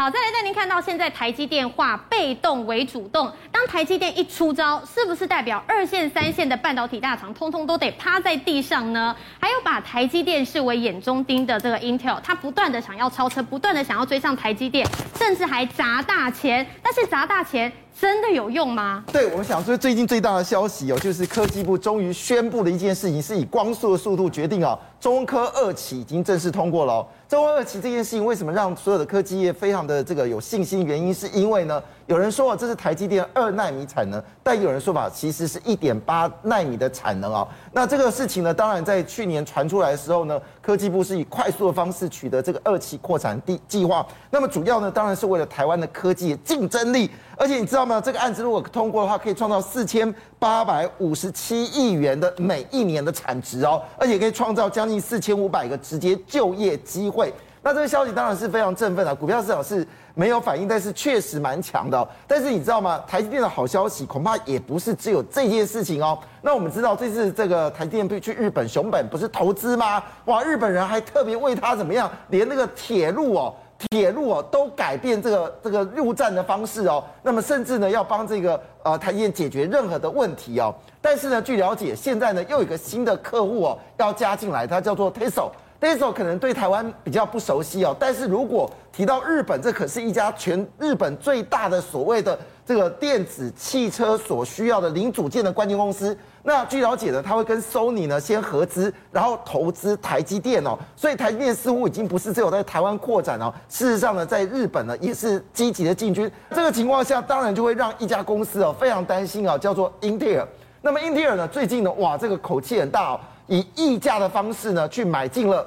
好，再来带您看到现在台积电化被动为主动，当台积电一出招，是不是代表二线、三线的半导体大厂通通都得趴在地上呢？还有把台积电视为眼中钉的这个 Intel，它不断的想要超车，不断的想要追上台积电，甚至还砸大钱，但是砸大钱。真的有用吗？对，我们想说最近最大的消息哦，就是科技部终于宣布了一件事情，是以光速的速度决定啊，中科二期已经正式通过了。中科二期这件事情为什么让所有的科技业非常的这个有信心？原因是因为呢，有人说这是台积电二纳米产能，但有人说法其实是一点八纳米的产能啊。那这个事情呢，当然在去年传出来的时候呢，科技部是以快速的方式取得这个二期扩产地计划。那么主要呢，当然是为了台湾的科技竞争力。而且你知道吗？这个案子如果通过的话，可以创造四千八百五十七亿元的每一年的产值哦，而且可以创造将近四千五百个直接就业机会。那这个消息当然是非常振奋的，股票市场是没有反应，但是确实蛮强的。但是你知道吗？台积电的好消息恐怕也不是只有这件事情哦。那我们知道这次这个台积电去日本熊本不是投资吗？哇，日本人还特别为他怎么样，连那个铁路哦。铁路哦，都改变这个这个入站的方式哦，那么甚至呢要帮这个呃台积电解决任何的问题哦。但是呢，据了解，现在呢又有一个新的客户哦要加进来，它叫做 Tesla。Tesla 可能对台湾比较不熟悉哦，但是如果提到日本，这可是一家全日本最大的所谓的这个电子汽车所需要的零组件的关键公司。那据了解呢，他会跟 Sony 呢先合资，然后投资台积电哦，所以台积电似乎已经不是只有在台湾扩展哦，事实上呢，在日本呢也是积极的进军。这个情况下，当然就会让一家公司哦非常担心哦，叫做英特尔。那么英特尔呢，最近呢，哇，这个口气很大哦，以溢价的方式呢去买进了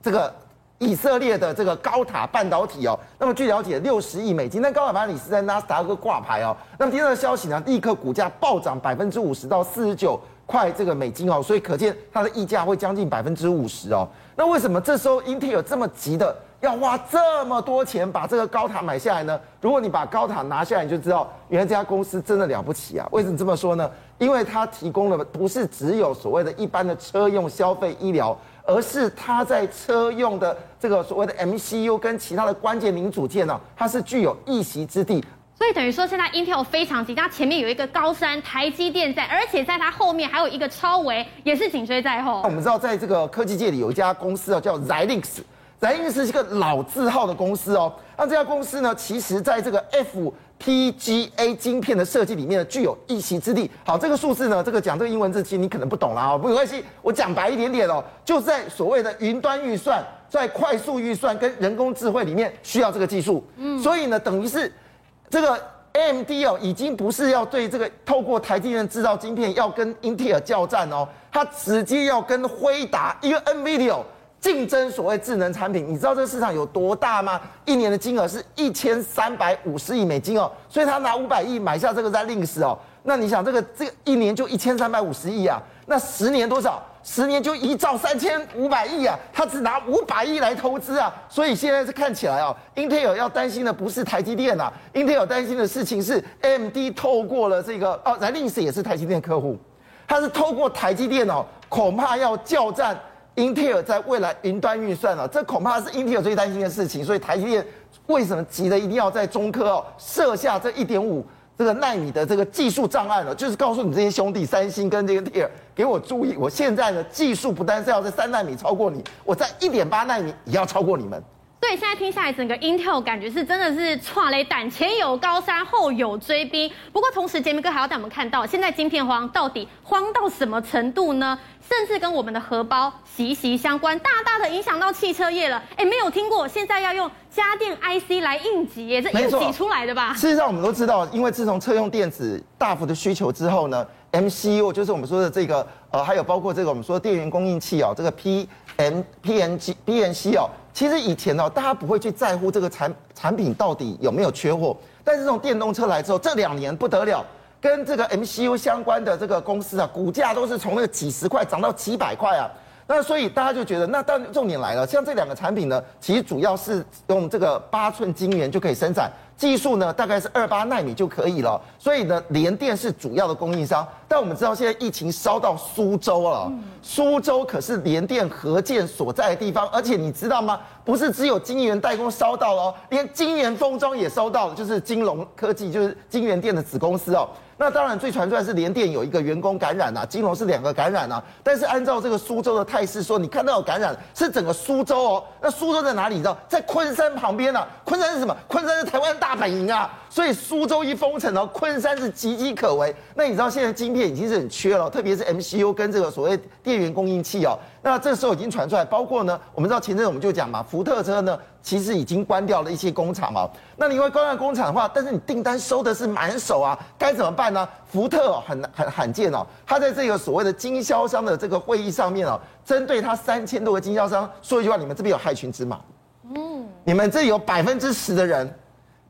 这个。以色列的这个高塔半导体哦，那么据了解六十亿美金，但高塔半导体是在纳斯达克挂牌哦。那么第二个消息呢，立刻股价暴涨百分之五十到四十九块这个美金哦，所以可见它的溢价会将近百分之五十哦。那为什么这时候英特尔这么急的要花这么多钱把这个高塔买下来呢？如果你把高塔拿下来，你就知道原来这家公司真的了不起啊！为什么这么说呢？因为它提供了不是只有所谓的一般的车用消费医疗。而是它在车用的这个所谓的 MCU 跟其他的关键零组件呢，它是具有一席之地。所以等于说，现在 Intel 非常急，它前面有一个高山，台积电在，而且在它后面还有一个超微，也是紧追在后。我们知道，在这个科技界里有一家公司啊，叫 Xilinx，Xilinx 是一个老字号的公司哦。那这家公司呢，其实在这个 F PGA 晶片的设计里面呢，具有一席之地。好，这个数字呢，这个讲这个英文字，其实你可能不懂了啊，没关系，我讲白一点点哦，就在所谓的云端运算，在快速运算跟人工智慧里面需要这个技术。嗯，所以呢，等于是这个 AMD 哦，已经不是要对这个透过台积电制造晶片要跟英特尔交战哦，它直接要跟辉达一个 NVIDIA。竞争所谓智能产品，你知道这个市场有多大吗？一年的金额是一千三百五十亿美金哦，所以他拿五百亿买下这个 Xilinx 哦，那你想这个这一年就一千三百五十亿啊，那十年多少？十年就一兆三千五百亿啊，他只拿五百亿来投资啊，所以现在是看起来哦，Intel 要担心的不是台积电啊，Intel 担心的事情是 AMD 透过了这个哦，Xilinx 也是台积电客户，他是透过台积电哦，恐怕要叫战。英特尔在未来云端运算啊，这恐怕是英特尔最担心的事情。所以台积电为什么急着一定要在中科哦设下这一点五这个纳米的这个技术障碍呢？就是告诉你这些兄弟，三星跟这个英特尔，给我注意，我现在的技术不单是要在三纳米超过你，我在一点八纳米也要超过你们。对，现在听下来，整个 Intel 感觉是真的是剉咧等，前有高山，后有追兵。不过同时，杰明哥还要带我们看到，现在晶片荒到底荒到什么程度呢？甚至跟我们的荷包息息相关，大大的影响到汽车业了。哎，没有听过，现在要用家电 IC 来应急，也是应急出来的吧？事实上，我们都知道，因为自从车用电子大幅的需求之后呢，MCU 就是我们说的这个，呃，还有包括这个我们说的电源供应器哦，这个 PM、PNG、BNC 哦。其实以前哦，大家不会去在乎这个产产品到底有没有缺货，但是这种电动车来之后，这两年不得了，跟这个 MCU 相关的这个公司啊，股价都是从那个几十块涨到几百块啊。那所以大家就觉得，那但重点来了，像这两个产品呢，其实主要是用这个八寸晶圆就可以生产，技术呢大概是二八纳米就可以了。所以呢，联电是主要的供应商。但我们知道现在疫情烧到苏州了，苏州可是联电核建所在的地方，而且你知道吗？不是只有晶圆代工烧到了哦，连晶圆封装也烧到了，就是金龙科技，就是晶圆店的子公司哦。那当然，最传出来是联电有一个员工感染啊，金融是两个感染啊。但是按照这个苏州的态势说，你看到有感染是整个苏州哦。那苏州在哪里？你知道，在昆山旁边啊。昆山是什么？昆山是台湾大本营啊。所以苏州一封城哦，昆山是岌岌可危。那你知道现在晶片已经是很缺了，特别是 MCU 跟这个所谓电源供应器哦。那这时候已经传出来，包括呢，我们知道前阵我们就讲嘛，福特车呢其实已经关掉了一些工厂嘛。那你因为关掉工厂的话，但是你订单收的是满手啊，该怎么办呢？福特很很罕见哦，他在这个所谓的经销商的这个会议上面哦，针对他三千多个经销商说一句话：你们这边有害群之马，嗯，你们这有百分之十的人。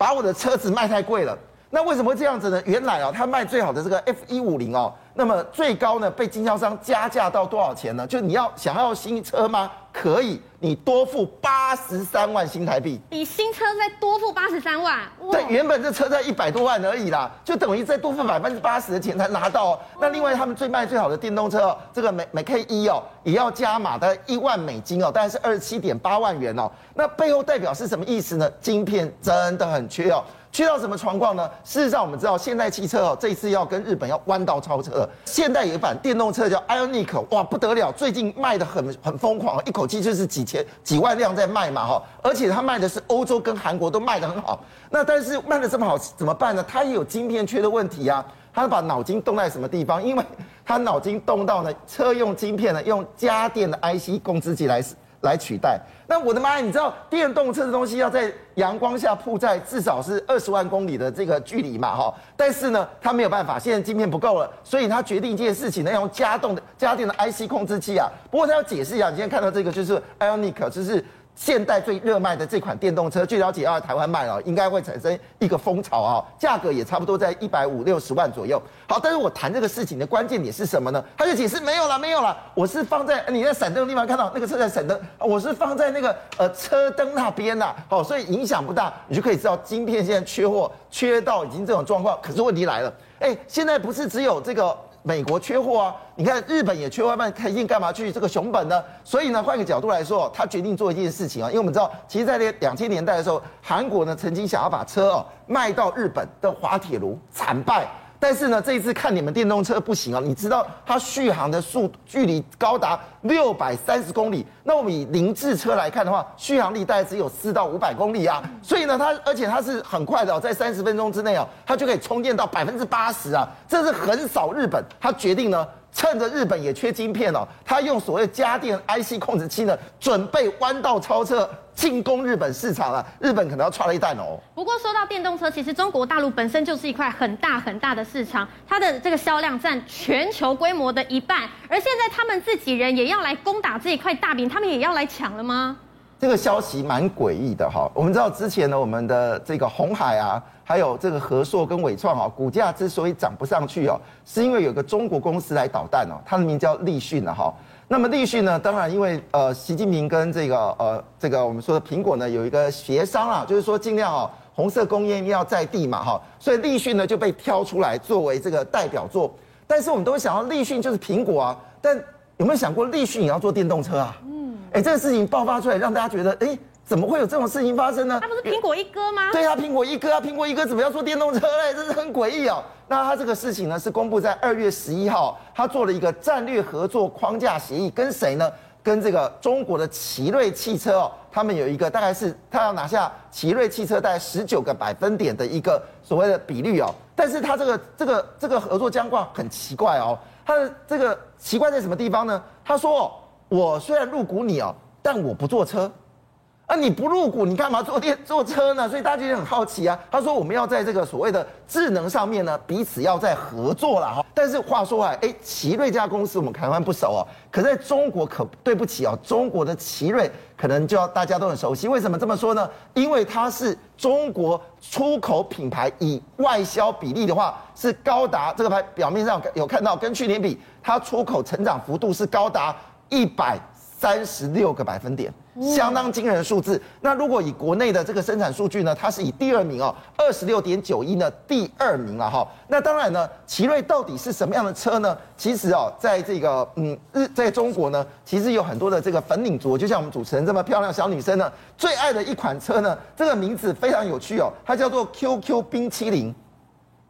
把我的车子卖太贵了，那为什么会这样子呢？原来啊，他卖最好的这个 F 一五零哦，那么最高呢被经销商加价到多少钱呢？就你要想要新车吗？可以，你多付八十三万新台币，比新车再多付八十三万。对，原本这车在一百多万而已啦，就等于再多付百分之八十的钱才拿到哦。那另外他们最卖最好的电动车哦，这个 Macan E 哦，也要加码的一万美金哦，大概是二十七点八万元哦。那背后代表是什么意思呢？晶片真的很缺哦。去到什么状况呢？事实上，我们知道现代汽车哦，这次要跟日本要弯道超车了。现代有一版电动车叫 IONIQ，哇，不得了，最近卖得很很疯狂，一口气就是几千几万辆在卖嘛哈。而且它卖的是欧洲跟韩国都卖得很好。那但是卖得这么好怎么办呢？它也有晶片缺的问题啊。他把脑筋动在什么地方？因为他脑筋动到呢，车用晶片呢，用家电的 IC 工资机来来取代。那我的妈呀！你知道电动车的东西要在阳光下铺在至少是二十万公里的这个距离嘛，哈。但是呢，他没有办法，现在晶片不够了，所以他决定一件事情呢，要用家动的家电的 IC 控制器啊。不过他要解释一下，你今天看到这个就是 IONIQ，就是。现代最热卖的这款电动车，据了解要台湾卖了，应该会产生一个风潮啊，价格也差不多在一百五六十万左右。好，但是我谈这个事情的关键点是什么呢？他就解释没有了，没有了，我是放在你在闪灯的地方看到那个车在闪灯，我是放在那个呃车灯那边呐，好，所以影响不大，你就可以知道晶片现在缺货，缺到已经这种状况。可是问题来了，哎，现在不是只有这个。美国缺货啊，你看日本也缺货，那开心干嘛去这个熊本呢？所以呢，换个角度来说，他决定做一件事情啊，因为我们知道，其实，在那两千年代的时候，韩国呢曾经想要把车哦卖到日本的滑铁卢，惨败。但是呢，这一次看你们电动车不行啊！你知道它续航的速距离高达六百三十公里，那我们以凌志车来看的话，续航力大概只有四到五百公里啊。所以呢，它而且它是很快的哦，在三十分钟之内哦，它就可以充电到百分之八十啊，这是很少日本。它决定呢。趁着日本也缺晶片哦，他用所谓家电 IC 控制器呢，准备弯道超车进攻日本市场了。日本可能要踹了一弹哦。不过说到电动车，其实中国大陆本身就是一块很大很大的市场，它的这个销量占全球规模的一半。而现在他们自己人也要来攻打这一块大饼，他们也要来抢了吗？这个消息蛮诡异的哈。我们知道之前呢，我们的这个红海啊。还有这个和硕跟伟创啊，股价之所以涨不上去哦，是因为有个中国公司来捣蛋哦，它的名叫立讯了哈。那么立讯呢，当然因为呃习近平跟这个呃这个我们说的苹果呢有一个协商啊，就是说尽量哦红色工业一定要在地嘛哈，所以立讯呢就被挑出来作为这个代表作。但是我们都会想到立讯就是苹果啊，但有没有想过立讯也要做电动车啊？嗯，哎，这个事情爆发出来，让大家觉得哎。怎么会有这种事情发生呢？他不是苹果一哥吗？对啊，苹果一哥啊，苹果一哥怎么要做电动车嘞？这是很诡异哦。那他这个事情呢，是公布在二月十一号，他做了一个战略合作框架协议，跟谁呢？跟这个中国的奇瑞汽车哦，他们有一个大概是他要拿下奇瑞汽车大概十九个百分点的一个所谓的比率哦。但是他这个这个这个合作僵化很奇怪哦，他的这个奇怪在什么地方呢？他说，我虽然入股你哦，但我不坐车。啊，你不入股，你干嘛坐电坐车呢？所以大家就很好奇啊。他说，我们要在这个所谓的智能上面呢，彼此要再合作了哈。但是话说回来，哎，奇瑞这家公司我们台湾不熟哦，可在中国可对不起哦，中国的奇瑞可能就要大家都很熟悉。为什么这么说呢？因为它是中国出口品牌，以外销比例的话是高达这个牌表面上有看到，跟去年比，它出口成长幅度是高达一百三十六个百分点。相当惊人的数字。那如果以国内的这个生产数据呢，它是以第二名哦，二十六点九一呢，第二名了哈。那当然呢，奇瑞到底是什么样的车呢？其实哦，在这个嗯日，在中国呢，其实有很多的这个粉领族，就像我们主持人这么漂亮小女生呢，最爱的一款车呢，这个名字非常有趣哦，它叫做 QQ 冰淇淋。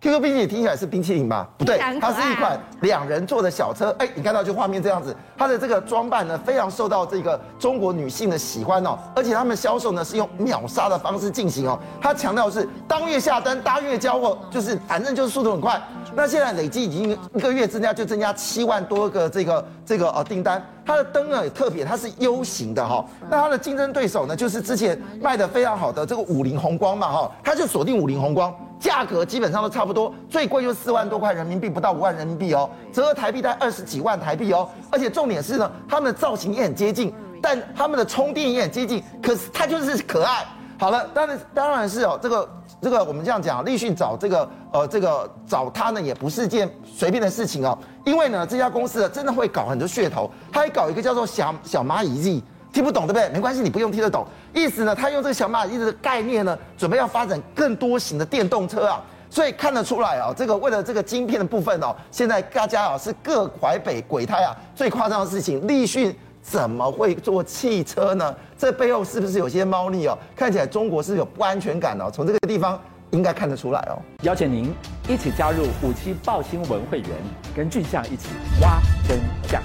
QQ 冰淇淋听起来是冰淇淋吧？不对，它是一款两人坐的小车。哎，你看到就画面这样子，它的这个装扮呢，非常受到这个中国女性的喜欢哦。而且他们销售呢是用秒杀的方式进行哦。它强调是当月下单，当月交货，就是反正就是速度很快。那现在累计已经一个月增加就增加七万多个这个这个呃订单。它的灯呢也特别，它是 U 型的哈。那它的竞争对手呢，就是之前卖的非常好的这个五菱宏光嘛哈，它就锁定五菱宏光。价格基本上都差不多，最贵就四万多块人民币，不到五万人民币哦，折合台币大概二十几万台币哦。而且重点是呢，他们的造型也很接近，但他们的充电也很接近，可是它就是可爱。好了，当然当然是哦，这个这个我们这样讲，立讯找这个呃这个找他呢，也不是件随便的事情哦，因为呢这家公司真的会搞很多噱头，他还搞一个叫做小小蚂蚁 Z。听不懂对不对？没关系，你不用听得懂。意思呢，他用这个小蚂蚁的概念呢，准备要发展更多型的电动车啊。所以看得出来啊，这个为了这个晶片的部分哦，现在大家啊是各怀北鬼胎啊。最夸张的事情，立讯怎么会做汽车呢？这背后是不是有些猫腻哦？看起来中国是有不安全感哦。从这个地方应该看得出来哦。邀请您一起加入五七爆新闻会员，跟俊相一起挖真相。